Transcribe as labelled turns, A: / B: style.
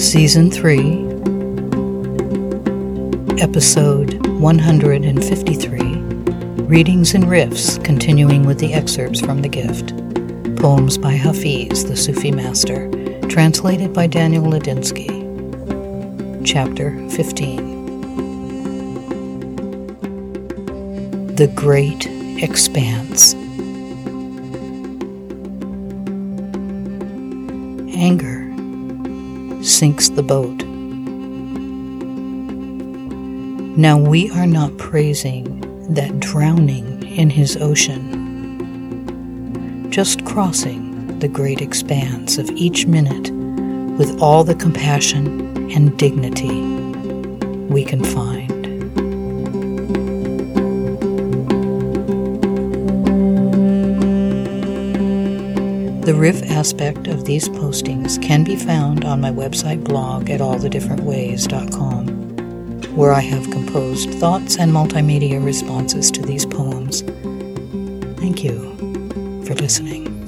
A: Season 3, Episode 153 Readings and Riffs, continuing with the excerpts from The Gift. Poems by Hafiz, the Sufi master, translated by Daniel Ladinsky. Chapter 15 The Great Expanse. Anger sinks the boat. Now we are not praising that drowning in his ocean, just crossing the great expanse of each minute with all the compassion and dignity we can find. The riff aspect of these postings can be found on my website blog at allthedifferentways.com, where I have composed thoughts and multimedia responses to these poems. Thank you for listening.